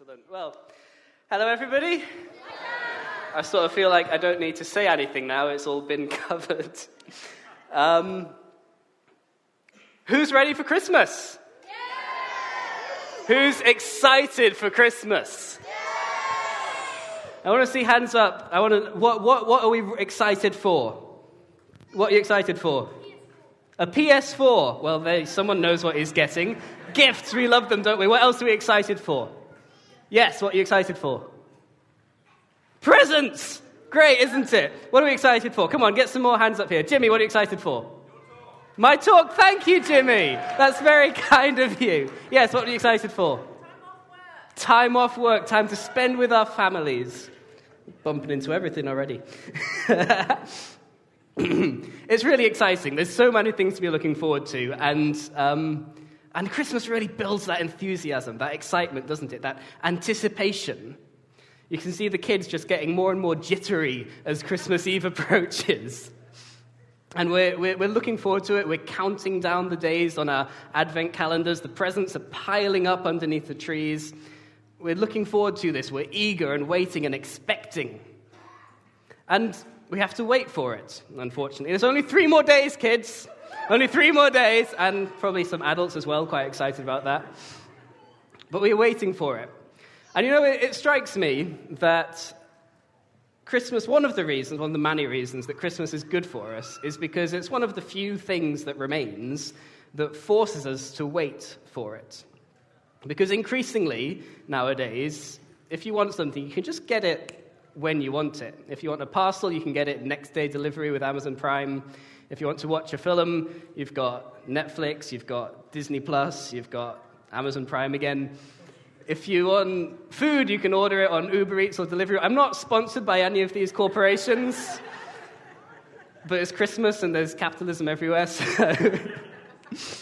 Excellent. Well, hello, everybody. I sort of feel like I don't need to say anything now, it's all been covered. Um, who's ready for Christmas? Who's excited for Christmas? I want to see hands up. I want to, what, what, what are we excited for? What are you excited for? A PS4. Well, they, someone knows what he's getting. Gifts, we love them, don't we? What else are we excited for? Yes, what are you excited for? Presents! Great, isn't it? What are we excited for? Come on, get some more hands up here. Jimmy, what are you excited for? My talk. Thank you, Jimmy. That's very kind of you. Yes, what are you excited for? Time off work. Time off work, time to spend with our families. Bumping into everything already. it's really exciting. There's so many things to be looking forward to. And um, and Christmas really builds that enthusiasm, that excitement, doesn't it? That anticipation. You can see the kids just getting more and more jittery as Christmas Eve approaches. And we're, we're, we're, looking forward to it. We're counting down the days on our advent calendars. The presents are piling up underneath the trees. We're looking forward to this. We're eager and waiting and expecting. And we have to wait for it, unfortunately. There's only three more days, kids. Only three more days, and probably some adults as well, quite excited about that. But we're waiting for it. And you know, it, it strikes me that Christmas, one of the reasons, one of the many reasons that Christmas is good for us, is because it's one of the few things that remains that forces us to wait for it. Because increasingly, nowadays, if you want something, you can just get it when you want it. If you want a parcel, you can get it next day delivery with Amazon Prime. If you want to watch a film, you've got Netflix, you've got Disney Plus, you've got Amazon Prime again. If you want food, you can order it on Uber Eats or Deliveroo. I'm not sponsored by any of these corporations, but it's Christmas and there's capitalism everywhere. So.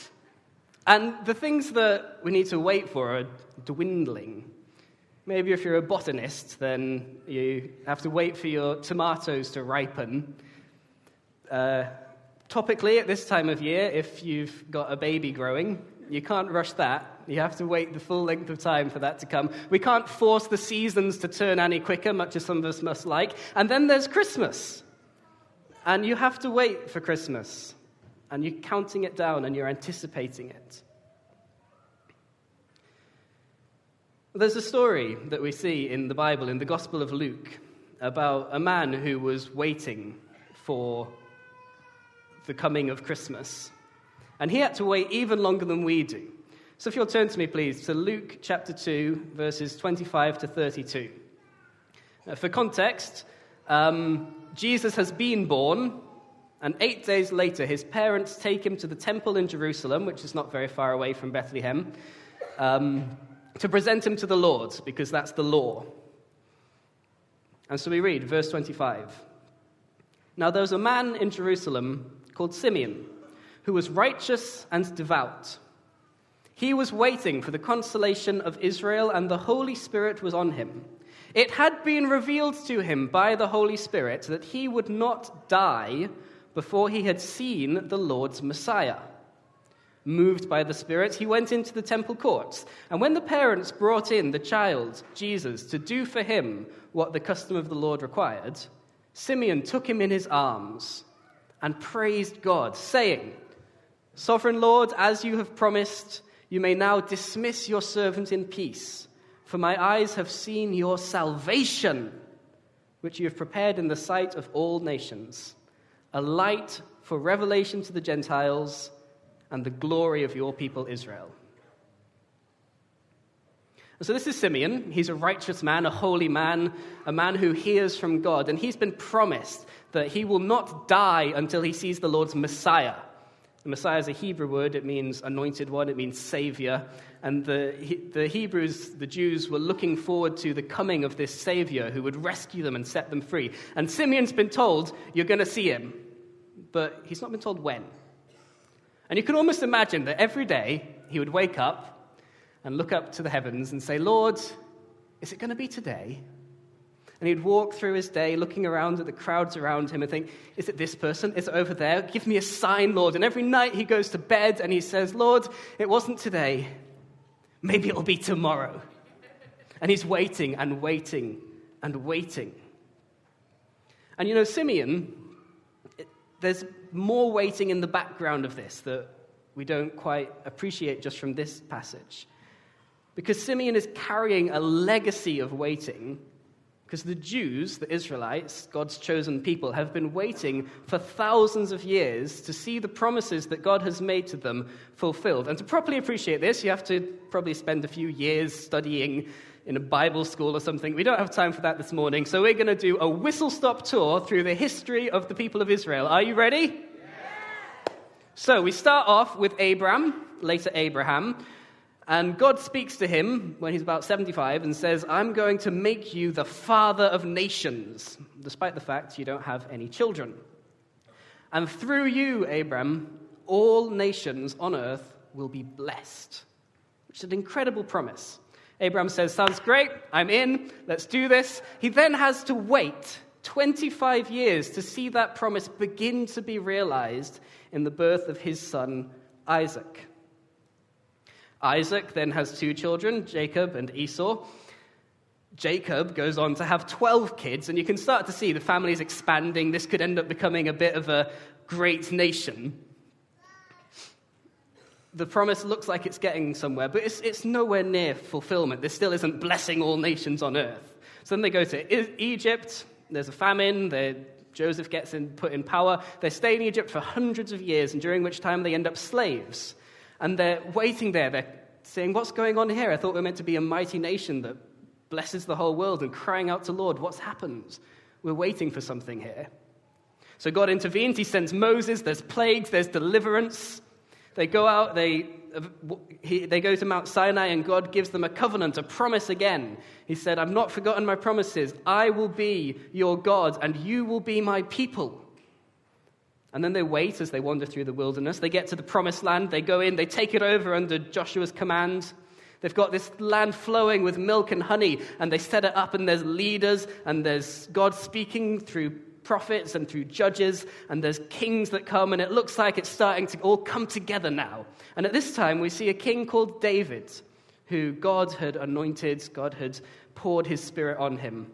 and the things that we need to wait for are dwindling. Maybe if you're a botanist, then you have to wait for your tomatoes to ripen. Uh, Topically, at this time of year, if you've got a baby growing, you can't rush that. You have to wait the full length of time for that to come. We can't force the seasons to turn any quicker, much as some of us must like. And then there's Christmas. And you have to wait for Christmas. And you're counting it down and you're anticipating it. There's a story that we see in the Bible, in the Gospel of Luke, about a man who was waiting for the coming of Christmas. And he had to wait even longer than we do. So if you'll turn to me, please, to Luke chapter 2, verses 25 to 32. Now, for context, um, Jesus has been born, and eight days later, his parents take him to the temple in Jerusalem, which is not very far away from Bethlehem, um, to present him to the Lord, because that's the law. And so we read, verse 25. Now there was a man in Jerusalem called Simeon, who was righteous and devout. He was waiting for the consolation of Israel, and the Holy Spirit was on him. It had been revealed to him by the Holy Spirit that he would not die before he had seen the Lord's Messiah. Moved by the Spirit, he went into the temple courts. And when the parents brought in the child, Jesus, to do for him what the custom of the Lord required, Simeon took him in his arms and praised God, saying, Sovereign Lord, as you have promised, you may now dismiss your servant in peace, for my eyes have seen your salvation, which you have prepared in the sight of all nations, a light for revelation to the Gentiles and the glory of your people Israel. So, this is Simeon. He's a righteous man, a holy man, a man who hears from God. And he's been promised that he will not die until he sees the Lord's Messiah. The Messiah is a Hebrew word, it means anointed one, it means savior. And the, the Hebrews, the Jews, were looking forward to the coming of this savior who would rescue them and set them free. And Simeon's been told, You're going to see him. But he's not been told when. And you can almost imagine that every day he would wake up and look up to the heavens and say, Lord, is it going to be today? And he'd walk through his day looking around at the crowds around him and think, Is it this person? Is it over there? Give me a sign, Lord. And every night he goes to bed and he says, Lord, it wasn't today. Maybe it'll be tomorrow. And he's waiting and waiting and waiting. And you know, Simeon, there's more waiting in the background of this that we don't quite appreciate just from this passage. Because Simeon is carrying a legacy of waiting because the Jews, the Israelites, God's chosen people, have been waiting for thousands of years to see the promises that God has made to them fulfilled. And to properly appreciate this, you have to probably spend a few years studying in a Bible school or something. We don't have time for that this morning, so we're going to do a whistle stop tour through the history of the people of Israel. Are you ready? Yeah. So we start off with Abram, later Abraham, and God speaks to him when he's about 75 and says, I'm going to make you the father of nations, despite the fact you don't have any children. And through you, Abram, all nations on earth will be blessed, which is an incredible promise. Abram says, Sounds great, I'm in, let's do this. He then has to wait 25 years to see that promise begin to be realized in the birth of his son, Isaac. Isaac then has two children, Jacob and Esau. Jacob goes on to have 12 kids, and you can start to see the family is expanding. This could end up becoming a bit of a great nation. The promise looks like it's getting somewhere, but it's, it's nowhere near fulfillment. There still isn't blessing all nations on earth. So then they go to Egypt. There's a famine. Joseph gets in, put in power. They stay in Egypt for hundreds of years, and during which time they end up slaves. And they're waiting there. They're saying, What's going on here? I thought we were meant to be a mighty nation that blesses the whole world and crying out to Lord, What's happened? We're waiting for something here. So God intervenes. He sends Moses. There's plagues, there's deliverance. They go out, they, he, they go to Mount Sinai, and God gives them a covenant, a promise again. He said, I've not forgotten my promises. I will be your God, and you will be my people. And then they wait as they wander through the wilderness. They get to the promised land. They go in, they take it over under Joshua's command. They've got this land flowing with milk and honey, and they set it up, and there's leaders, and there's God speaking through prophets and through judges, and there's kings that come, and it looks like it's starting to all come together now. And at this time, we see a king called David, who God had anointed, God had poured his spirit on him.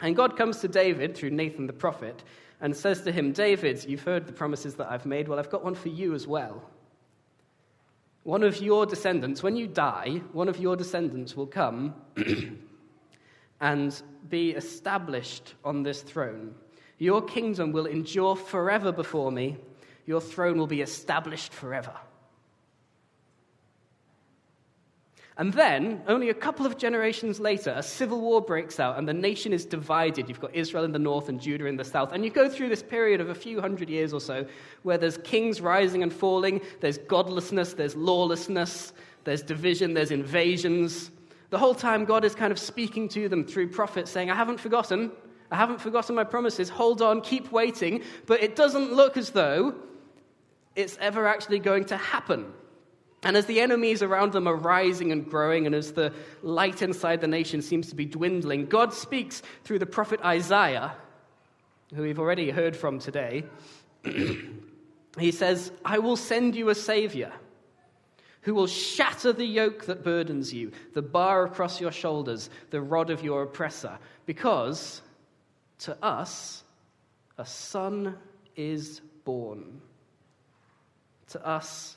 And God comes to David through Nathan the prophet and says to him, David, you've heard the promises that I've made. Well, I've got one for you as well. One of your descendants, when you die, one of your descendants will come and be established on this throne. Your kingdom will endure forever before me, your throne will be established forever. And then, only a couple of generations later, a civil war breaks out and the nation is divided. You've got Israel in the north and Judah in the south. And you go through this period of a few hundred years or so where there's kings rising and falling, there's godlessness, there's lawlessness, there's division, there's invasions. The whole time, God is kind of speaking to them through prophets, saying, I haven't forgotten. I haven't forgotten my promises. Hold on, keep waiting. But it doesn't look as though it's ever actually going to happen. And as the enemies around them are rising and growing, and as the light inside the nation seems to be dwindling, God speaks through the prophet Isaiah, who we've already heard from today. he says, I will send you a savior who will shatter the yoke that burdens you, the bar across your shoulders, the rod of your oppressor, because to us a son is born. To us,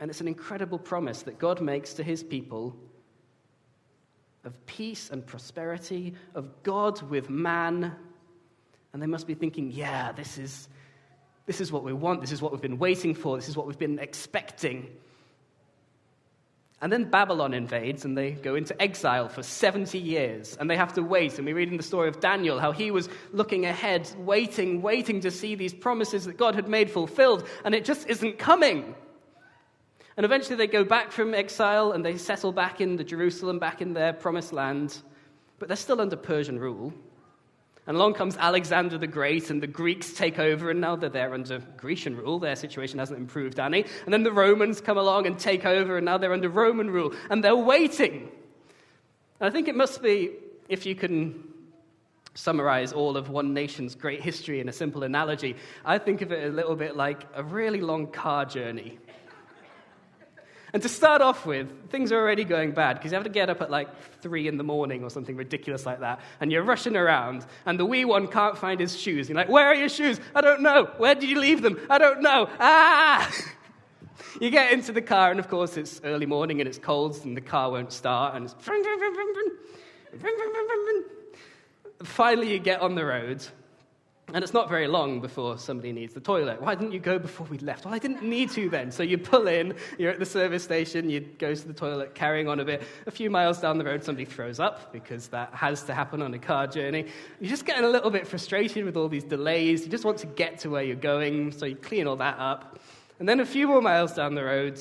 And it's an incredible promise that God makes to his people of peace and prosperity, of God with man. And they must be thinking, yeah, this is, this is what we want. This is what we've been waiting for. This is what we've been expecting. And then Babylon invades and they go into exile for 70 years and they have to wait. And we read in the story of Daniel how he was looking ahead, waiting, waiting to see these promises that God had made fulfilled, and it just isn't coming. And eventually they go back from exile and they settle back in the Jerusalem, back in their promised land. But they're still under Persian rule. And along comes Alexander the Great, and the Greeks take over, and now they're there under Grecian rule. Their situation hasn't improved any. And then the Romans come along and take over, and now they're under Roman rule, and they're waiting. And I think it must be, if you can summarize all of one nation's great history in a simple analogy, I think of it a little bit like a really long car journey. And to start off with, things are already going bad because you have to get up at like three in the morning or something ridiculous like that. And you're rushing around, and the wee one can't find his shoes. You're like, Where are your shoes? I don't know. Where did you leave them? I don't know. Ah! you get into the car, and of course, it's early morning and it's cold, and the car won't start, and it's. Finally, you get on the road, and it's not very long before somebody needs the toilet. Why didn't you go before we left? Well, I didn't need to then. So you pull in, you're at the service station, you go to the toilet, carrying on a bit. A few miles down the road, somebody throws up because that has to happen on a car journey. You're just getting a little bit frustrated with all these delays. You just want to get to where you're going, so you clean all that up. And then a few more miles down the road,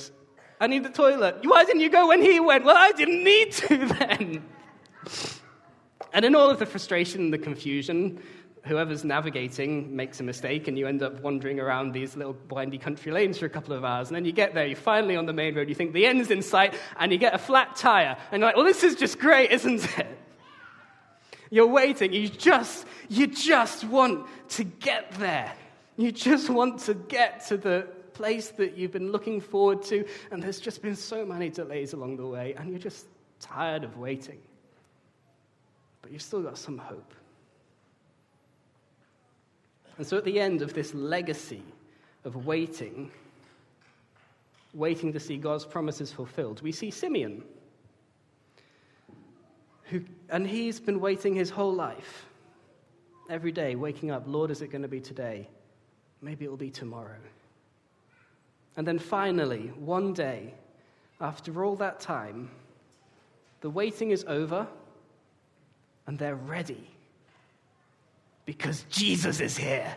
I need the toilet. Why didn't you go when he went? Well, I didn't need to then. And in all of the frustration and the confusion, whoever's navigating makes a mistake and you end up wandering around these little windy country lanes for a couple of hours. And then you get there, you're finally on the main road, you think the end's in sight, and you get a flat tire. And you're like, well, this is just great, isn't it? You're waiting, you just, you just want to get there. You just want to get to the place that you've been looking forward to, and there's just been so many delays along the way, and you're just tired of waiting. But you've still got some hope. And so at the end of this legacy of waiting, waiting to see God's promises fulfilled, we see Simeon. Who, and he's been waiting his whole life. Every day, waking up, Lord, is it going to be today? Maybe it'll be tomorrow. And then finally, one day, after all that time, the waiting is over and they're ready because Jesus is here.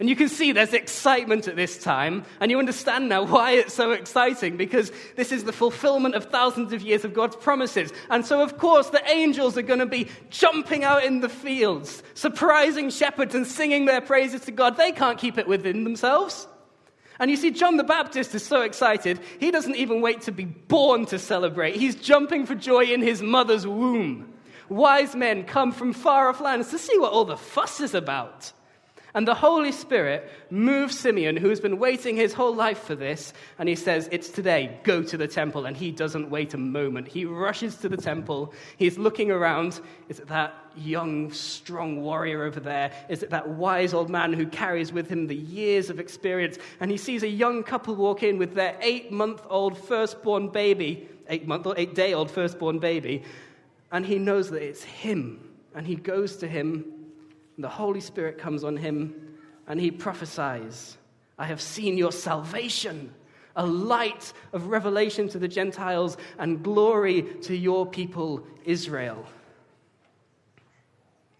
And you can see there's excitement at this time, and you understand now why it's so exciting, because this is the fulfillment of thousands of years of God's promises. And so, of course, the angels are going to be jumping out in the fields, surprising shepherds and singing their praises to God. They can't keep it within themselves. And you see, John the Baptist is so excited, he doesn't even wait to be born to celebrate. He's jumping for joy in his mother's womb wise men come from far off lands to see what all the fuss is about. And the Holy Spirit moves Simeon, who has been waiting his whole life for this, and he says, It's today, go to the temple. And he doesn't wait a moment. He rushes to the temple. He's looking around. Is it that young, strong warrior over there? Is it that wise old man who carries with him the years of experience? And he sees a young couple walk in with their eight month old firstborn baby, eight month or eight day old firstborn baby and he knows that it's him. And he goes to him, and the Holy Spirit comes on him, and he prophesies I have seen your salvation, a light of revelation to the Gentiles, and glory to your people, Israel.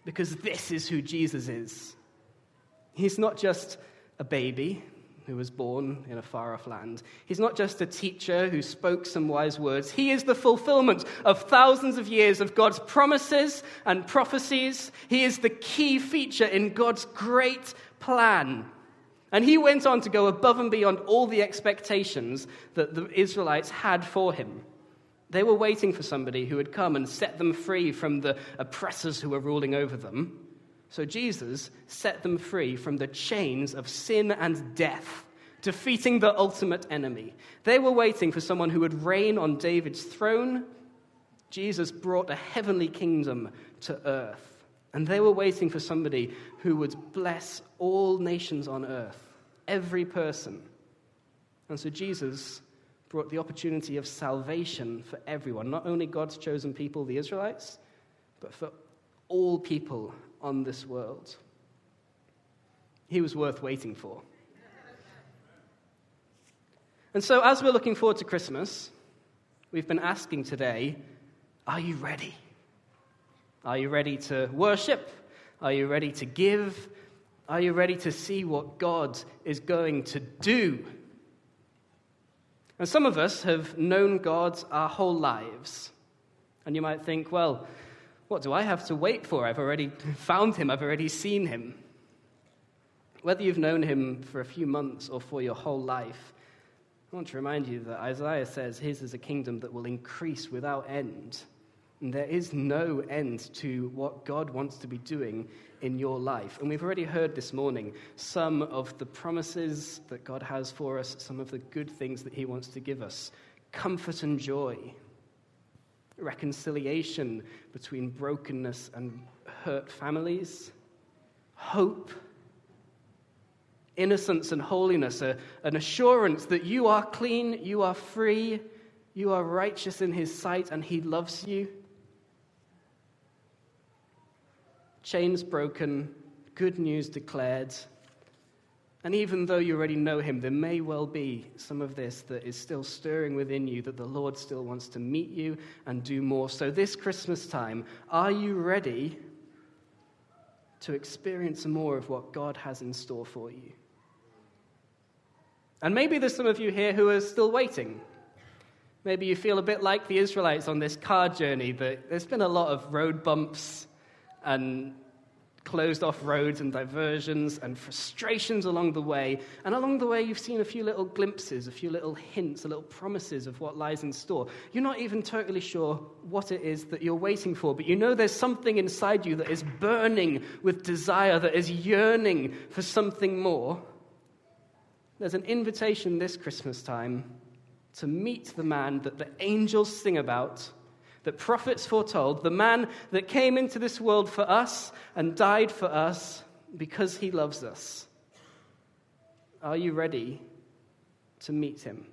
Because this is who Jesus is. He's not just a baby, who was born in a far off land. He's not just a teacher who spoke some wise words, he is the fulfillment of thousands of years of God's promises and prophecies. He is the key feature in God's great plan. And he went on to go above and beyond all the expectations that the Israelites had for him. They were waiting for somebody who would come and set them free from the oppressors who were ruling over them. So Jesus set them free from the chains of sin and death, defeating the ultimate enemy. They were waiting for someone who would reign on David's throne. Jesus brought a heavenly kingdom to earth. And they were waiting for somebody who would bless all nations on earth, every person. And so Jesus brought the opportunity of salvation for everyone, not only God's chosen people, the Israelites, but for all people on this world. He was worth waiting for. And so, as we're looking forward to Christmas, we've been asking today Are you ready? Are you ready to worship? Are you ready to give? Are you ready to see what God is going to do? And some of us have known God our whole lives. And you might think, well, what do I have to wait for? I've already found him, I've already seen him. Whether you've known him for a few months or for your whole life, I want to remind you that Isaiah says his is a kingdom that will increase without end. And there is no end to what God wants to be doing in your life. And we've already heard this morning some of the promises that God has for us, some of the good things that He wants to give us comfort and joy, reconciliation between brokenness and hurt families, hope innocence and holiness, a, an assurance that you are clean, you are free, you are righteous in His sight, and He loves you. Chains broken, good news declared. And even though you already know Him, there may well be some of this that is still stirring within you that the Lord still wants to meet you and do more. So, this Christmas time, are you ready to experience more of what God has in store for you? And maybe there's some of you here who are still waiting. Maybe you feel a bit like the Israelites on this car journey, that there's been a lot of road bumps and closed off roads and diversions and frustrations along the way. And along the way, you've seen a few little glimpses, a few little hints, a little promises of what lies in store. You're not even totally sure what it is that you're waiting for, but you know there's something inside you that is burning with desire, that is yearning for something more. There's an invitation this Christmas time to meet the man that the angels sing about, that prophets foretold, the man that came into this world for us and died for us because he loves us. Are you ready to meet him?